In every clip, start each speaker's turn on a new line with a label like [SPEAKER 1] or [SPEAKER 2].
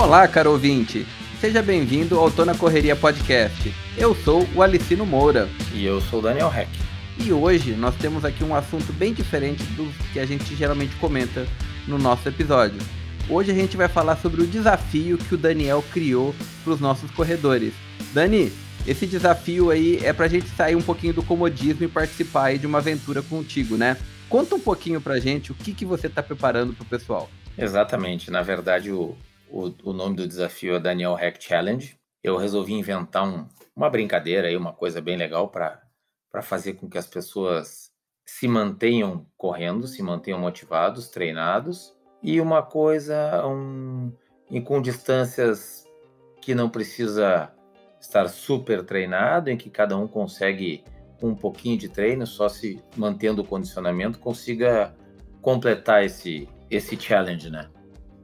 [SPEAKER 1] Olá, caro ouvinte! Seja bem-vindo ao Tô na Correria Podcast. Eu sou o Alicino Moura.
[SPEAKER 2] E eu sou o Daniel Heck.
[SPEAKER 1] E hoje nós temos aqui um assunto bem diferente do que a gente geralmente comenta no nosso episódio. Hoje a gente vai falar sobre o desafio que o Daniel criou para os nossos corredores. Dani, esse desafio aí é para a gente sair um pouquinho do comodismo e participar aí de uma aventura contigo, né? Conta um pouquinho para a gente o que, que você está preparando para o pessoal.
[SPEAKER 2] Exatamente. Na verdade, o, o, o, nome do desafio é Daniel Hack Challenge. Eu resolvi inventar um, uma brincadeira aí, uma coisa bem legal para fazer com que as pessoas se mantenham correndo, se mantenham motivados, treinados e uma coisa um, e com distâncias que não precisa estar super treinado, em que cada um consegue com um pouquinho de treino, só se mantendo o condicionamento, consiga completar esse esse challenge, né?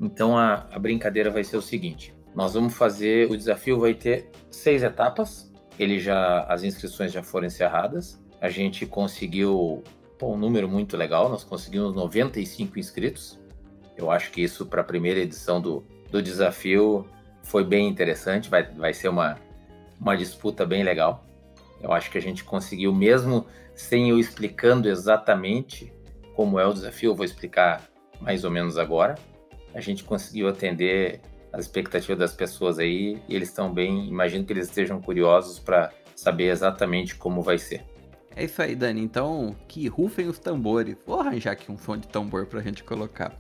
[SPEAKER 2] Então a, a brincadeira vai ser o seguinte: nós vamos fazer o desafio vai ter seis etapas. Ele já as inscrições já foram encerradas. A gente conseguiu pô, um número muito legal. Nós conseguimos 95 inscritos. Eu acho que isso para a primeira edição do, do desafio foi bem interessante. Vai, vai ser uma, uma disputa bem legal. Eu acho que a gente conseguiu, mesmo sem eu explicando exatamente como é o desafio, eu vou explicar mais ou menos agora. A gente conseguiu atender as expectativas das pessoas aí e eles estão bem. Imagino que eles estejam curiosos para saber exatamente como vai ser.
[SPEAKER 1] É isso aí, Dani. Então, que rufem os tambores. Vou arranjar aqui um som de tambor pra gente colocar.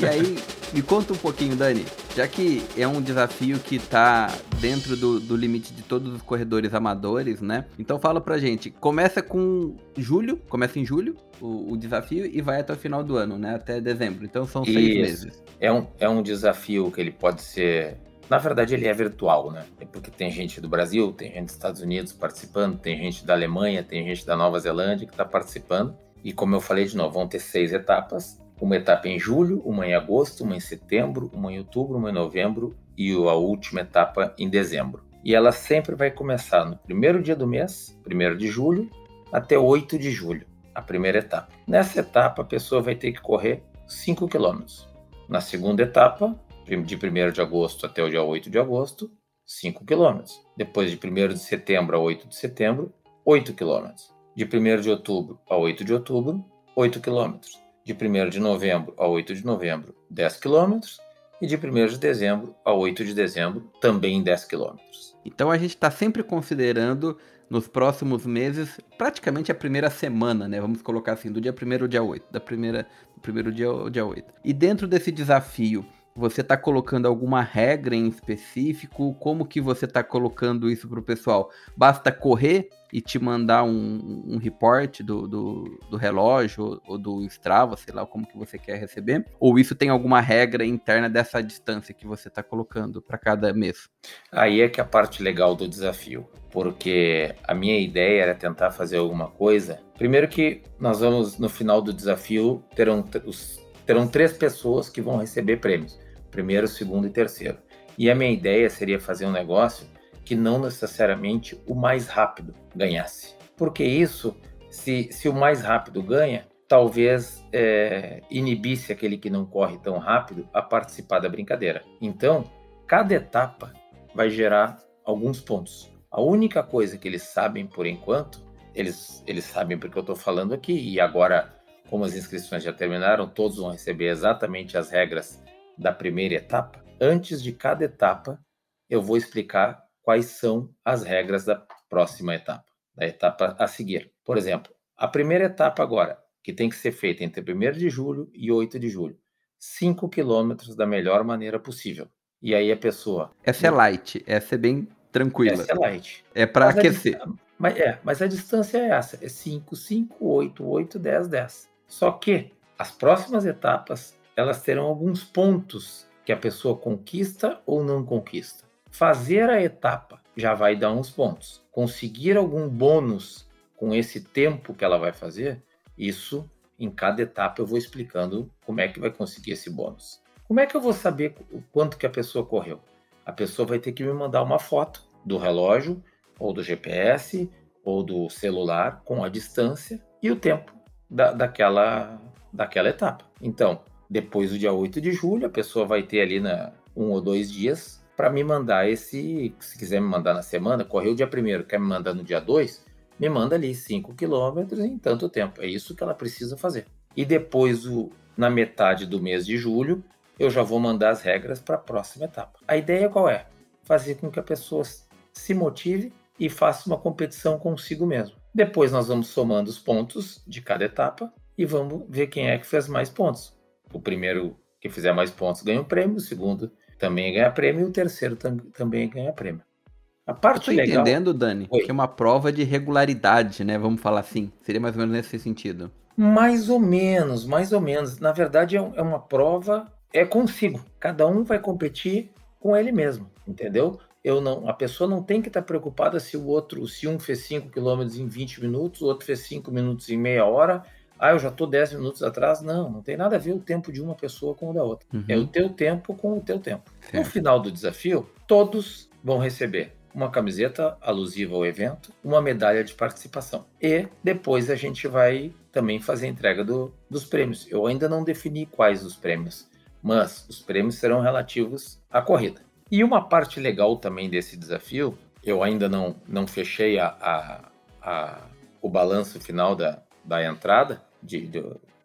[SPEAKER 1] E aí, me conta um pouquinho, Dani, já que é um desafio que tá dentro do, do limite de todos os corredores amadores, né? Então fala pra gente, começa com julho, começa em julho o, o desafio e vai até o final do ano, né? Até dezembro. Então são seis Isso. meses.
[SPEAKER 2] É um, é um desafio que ele pode ser na verdade, ele é virtual, né? É porque tem gente do Brasil, tem gente dos Estados Unidos participando, tem gente da Alemanha, tem gente da Nova Zelândia que está participando. E como eu falei de novo, vão ter seis etapas uma etapa em julho, uma em agosto, uma em setembro, uma em outubro, uma em novembro e a última etapa em dezembro. E ela sempre vai começar no primeiro dia do mês, primeiro de julho, até 8 de julho, a primeira etapa. Nessa etapa, a pessoa vai ter que correr 5 quilômetros. Na segunda etapa, de 1 de agosto até o dia 8 de agosto, 5 quilômetros. Depois de 1 de setembro a 8 de setembro, 8 quilômetros. De 1 de outubro a 8 de outubro, 8 quilômetros de 1 de novembro a 8 de novembro, 10 quilômetros, e de 1 de dezembro a 8 de dezembro, também 10 quilômetros.
[SPEAKER 1] Então a gente está sempre considerando nos próximos meses, praticamente a primeira semana, né? Vamos colocar assim, do dia 1 ao dia 8, da primeira, primeiro dia ao dia 8. E dentro desse desafio, você está colocando alguma regra em específico? Como que você está colocando isso para o pessoal? Basta correr e te mandar um, um report do, do, do, relógio ou do Strava, sei lá como que você quer receber? Ou isso tem alguma regra interna dessa distância que você está colocando para cada mês?
[SPEAKER 2] Aí é que é a parte legal do desafio, porque a minha ideia era tentar fazer alguma coisa. Primeiro que nós vamos, no final do desafio, terão os terão três pessoas que vão receber prêmios: primeiro, segundo e terceiro. E a minha ideia seria fazer um negócio que não necessariamente o mais rápido ganhasse. Porque isso, se, se o mais rápido ganha, talvez é, inibisse aquele que não corre tão rápido a participar da brincadeira. Então, cada etapa vai gerar alguns pontos. A única coisa que eles sabem por enquanto, eles, eles sabem porque eu estou falando aqui, e agora como as inscrições já terminaram, todos vão receber exatamente as regras da primeira etapa. Antes de cada etapa, eu vou explicar quais são as regras da próxima etapa, da etapa a seguir. Por exemplo, a primeira etapa agora, que tem que ser feita entre 1 de julho e 8 de julho, 5 quilômetros da melhor maneira possível. E aí a pessoa.
[SPEAKER 1] Essa é light, essa é bem tranquila.
[SPEAKER 2] Essa é light.
[SPEAKER 1] É para aquecer.
[SPEAKER 2] A, mas, é, mas a distância é essa: é 5, 5, 8, 8, 10, 10. Só que as próximas etapas elas terão alguns pontos que a pessoa conquista ou não conquista. Fazer a etapa já vai dar uns pontos. Conseguir algum bônus com esse tempo que ela vai fazer, isso em cada etapa eu vou explicando como é que vai conseguir esse bônus. Como é que eu vou saber o quanto que a pessoa correu? A pessoa vai ter que me mandar uma foto do relógio ou do GPS ou do celular com a distância e o tempo da, daquela, daquela etapa. Então, depois do dia 8 de julho, a pessoa vai ter ali na, um ou dois dias para me mandar esse. Se quiser me mandar na semana, correu o dia primeiro, quer me mandar no dia 2, me manda ali 5 quilômetros em tanto tempo. É isso que ela precisa fazer. E depois, o, na metade do mês de julho, eu já vou mandar as regras para a próxima etapa. A ideia qual é? Fazer com que a pessoa se motive e faça uma competição consigo mesmo. Depois nós vamos somando os pontos de cada etapa e vamos ver quem é que fez mais pontos. O primeiro que fizer mais pontos ganha um prêmio, o segundo também ganha prêmio e o terceiro tam também ganha prêmio.
[SPEAKER 1] A parte Eu tô legal... entendendo, Dani, Oi. que é uma prova de regularidade, né? Vamos falar assim. Seria mais ou menos nesse sentido.
[SPEAKER 2] Mais ou menos, mais ou menos. Na verdade, é, é uma prova é consigo. Cada um vai competir com ele mesmo, entendeu? Eu não, a pessoa não tem que estar preocupada se o outro, se um fez 5 km em 20 minutos, o outro fez 5 minutos em meia hora. Ah, eu já estou 10 minutos atrás. Não, não tem nada a ver o tempo de uma pessoa com o da outra. Uhum. É o teu tempo com o teu tempo. Certo. No final do desafio, todos vão receber uma camiseta alusiva ao evento, uma medalha de participação. E depois a gente vai também fazer a entrega do, dos prêmios. Eu ainda não defini quais os prêmios, mas os prêmios serão relativos à corrida. E uma parte legal também desse desafio, eu ainda não, não fechei a, a, a o balanço final da, da entrada, de, de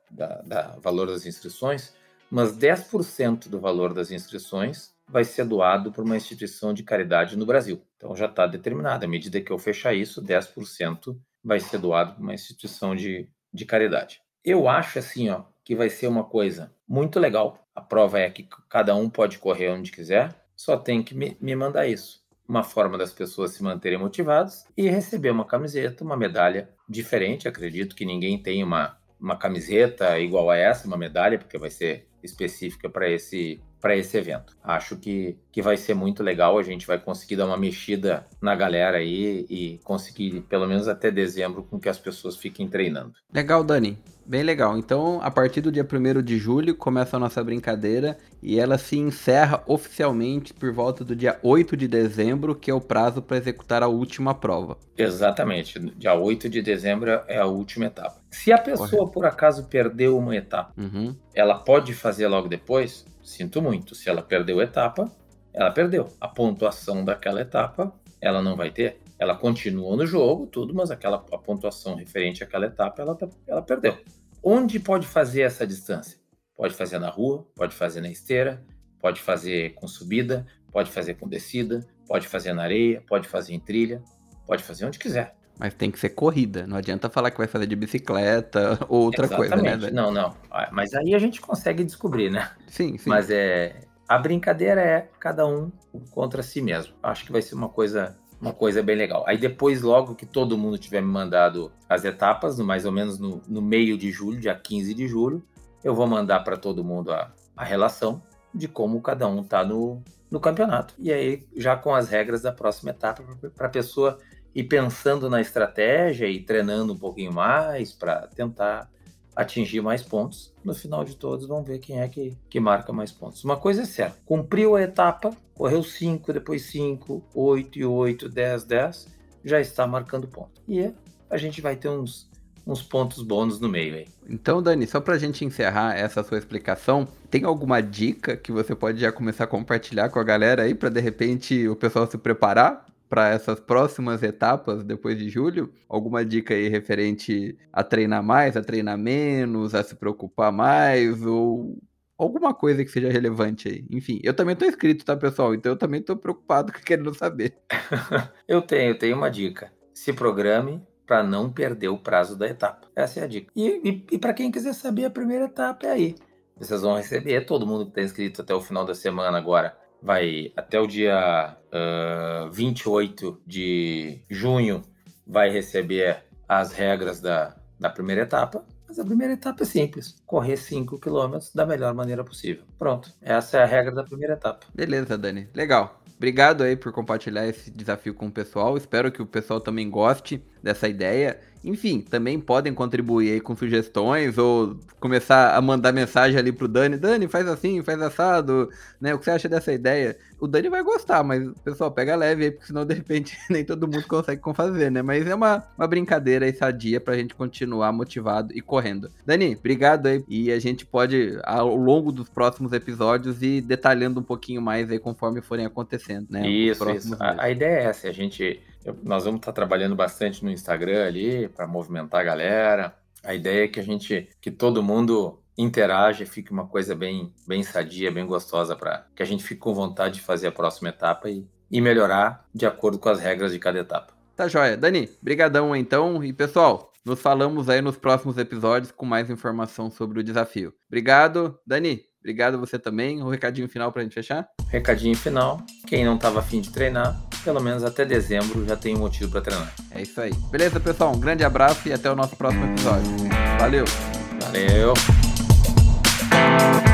[SPEAKER 2] da, da valor das inscrições, mas 10% do valor das inscrições vai ser doado por uma instituição de caridade no Brasil. Então já está determinado. À medida que eu fechar isso, 10% vai ser doado por uma instituição de, de caridade. Eu acho assim, ó, que vai ser uma coisa muito legal. A prova é que cada um pode correr onde quiser, só tem que me, me mandar isso. Uma forma das pessoas se manterem motivadas e receber uma camiseta, uma medalha diferente. Acredito que ninguém tem uma, uma camiseta igual a essa, uma medalha, porque vai ser específica para esse para esse evento. Acho que, que vai ser muito legal, a gente vai conseguir dar uma mexida na galera aí e conseguir, pelo menos até dezembro, com que as pessoas fiquem treinando.
[SPEAKER 1] Legal, Dani. Bem legal. Então, a partir do dia 1 de julho, começa a nossa brincadeira e ela se encerra oficialmente por volta do dia 8 de dezembro, que é o prazo para executar a última prova.
[SPEAKER 2] Exatamente. Dia 8 de dezembro é a última etapa. Se a pessoa, Correto. por acaso, perdeu uma etapa, uhum. ela pode fazer logo depois? Sinto muito. Se ela perdeu a etapa, ela perdeu. A pontuação daquela etapa, ela não vai ter. Ela continua no jogo, tudo, mas aquela a pontuação referente àquela etapa, ela, tá, ela perdeu. Onde pode fazer essa distância? Pode fazer na rua, pode fazer na esteira, pode fazer com subida, pode fazer com descida, pode fazer na areia, pode fazer em trilha, pode fazer onde quiser.
[SPEAKER 1] Mas tem que ser corrida, não adianta falar que vai fazer de bicicleta ou outra Exatamente. coisa, né?
[SPEAKER 2] Não, não. Ah, mas aí a gente consegue descobrir, né?
[SPEAKER 1] Sim, sim.
[SPEAKER 2] Mas é. A brincadeira é cada um contra si mesmo. Acho que vai ser uma coisa, uma coisa bem legal. Aí depois, logo que todo mundo tiver me mandado as etapas, no, mais ou menos no, no meio de julho, dia 15 de julho, eu vou mandar para todo mundo a, a relação de como cada um tá no, no campeonato. E aí, já com as regras da próxima etapa, para a pessoa e pensando na estratégia e treinando um pouquinho mais para tentar atingir mais pontos. No final de todos, vamos ver quem é que, que marca mais pontos. Uma coisa é certa: cumpriu a etapa, correu 5, depois 5, 8 e 8, 10, 10, já está marcando ponto. E a gente vai ter uns, uns pontos bônus no meio aí.
[SPEAKER 1] Então, Dani, só para a gente encerrar essa sua explicação, tem alguma dica que você pode já começar a compartilhar com a galera aí para de repente o pessoal se preparar para essas próximas etapas depois de julho? Alguma dica aí referente a treinar mais, a treinar menos, a se preocupar mais ou alguma coisa que seja relevante aí. Enfim, eu também tô inscrito, tá, pessoal? Então eu também tô preocupado querendo saber.
[SPEAKER 2] eu tenho, eu tenho uma dica. Se programe para não perder o prazo da etapa. Essa é a dica. E, e, e para quem quiser saber, a primeira etapa é aí. Vocês vão receber, todo mundo que está inscrito até o final da semana agora vai até o dia uh, 28 de junho, vai receber as regras da, da primeira etapa. Mas a primeira etapa é simples: correr 5 km da melhor maneira possível. Pronto, essa é a regra da primeira etapa.
[SPEAKER 1] Beleza, Dani. Legal. Obrigado aí por compartilhar esse desafio com o pessoal. Espero que o pessoal também goste dessa ideia. Enfim, também podem contribuir aí com sugestões ou começar a mandar mensagem ali pro Dani. Dani, faz assim, faz assado, né? O que você acha dessa ideia? O Dani vai gostar, mas, pessoal, pega leve aí, porque senão, de repente, nem todo mundo consegue fazer, né? Mas é uma, uma brincadeira aí sadia pra gente continuar motivado e correndo. Dani, obrigado aí. E a gente pode, ao longo dos próximos episódios, ir detalhando um pouquinho mais aí conforme forem acontecendo, né?
[SPEAKER 2] Isso, isso. A, a, ideia é essa, a gente. Nós vamos estar trabalhando bastante no Instagram ali para movimentar a galera. A ideia é que a gente, que todo mundo interaja, fique uma coisa bem, bem sadia, bem gostosa para que a gente fique com vontade de fazer a próxima etapa e, e melhorar de acordo com as regras de cada etapa.
[SPEAKER 1] Tá joia. Dani, brigadão então. E pessoal, nos falamos aí nos próximos episódios com mais informação sobre o desafio. Obrigado, Dani. Obrigado você também. Um recadinho final para a gente fechar?
[SPEAKER 2] Recadinho final. Quem não estava afim de treinar, pelo menos até dezembro já tem um motivo para treinar.
[SPEAKER 1] É isso aí. Beleza, pessoal? Um grande abraço e até o nosso próximo episódio. Valeu!
[SPEAKER 2] Valeu! thank you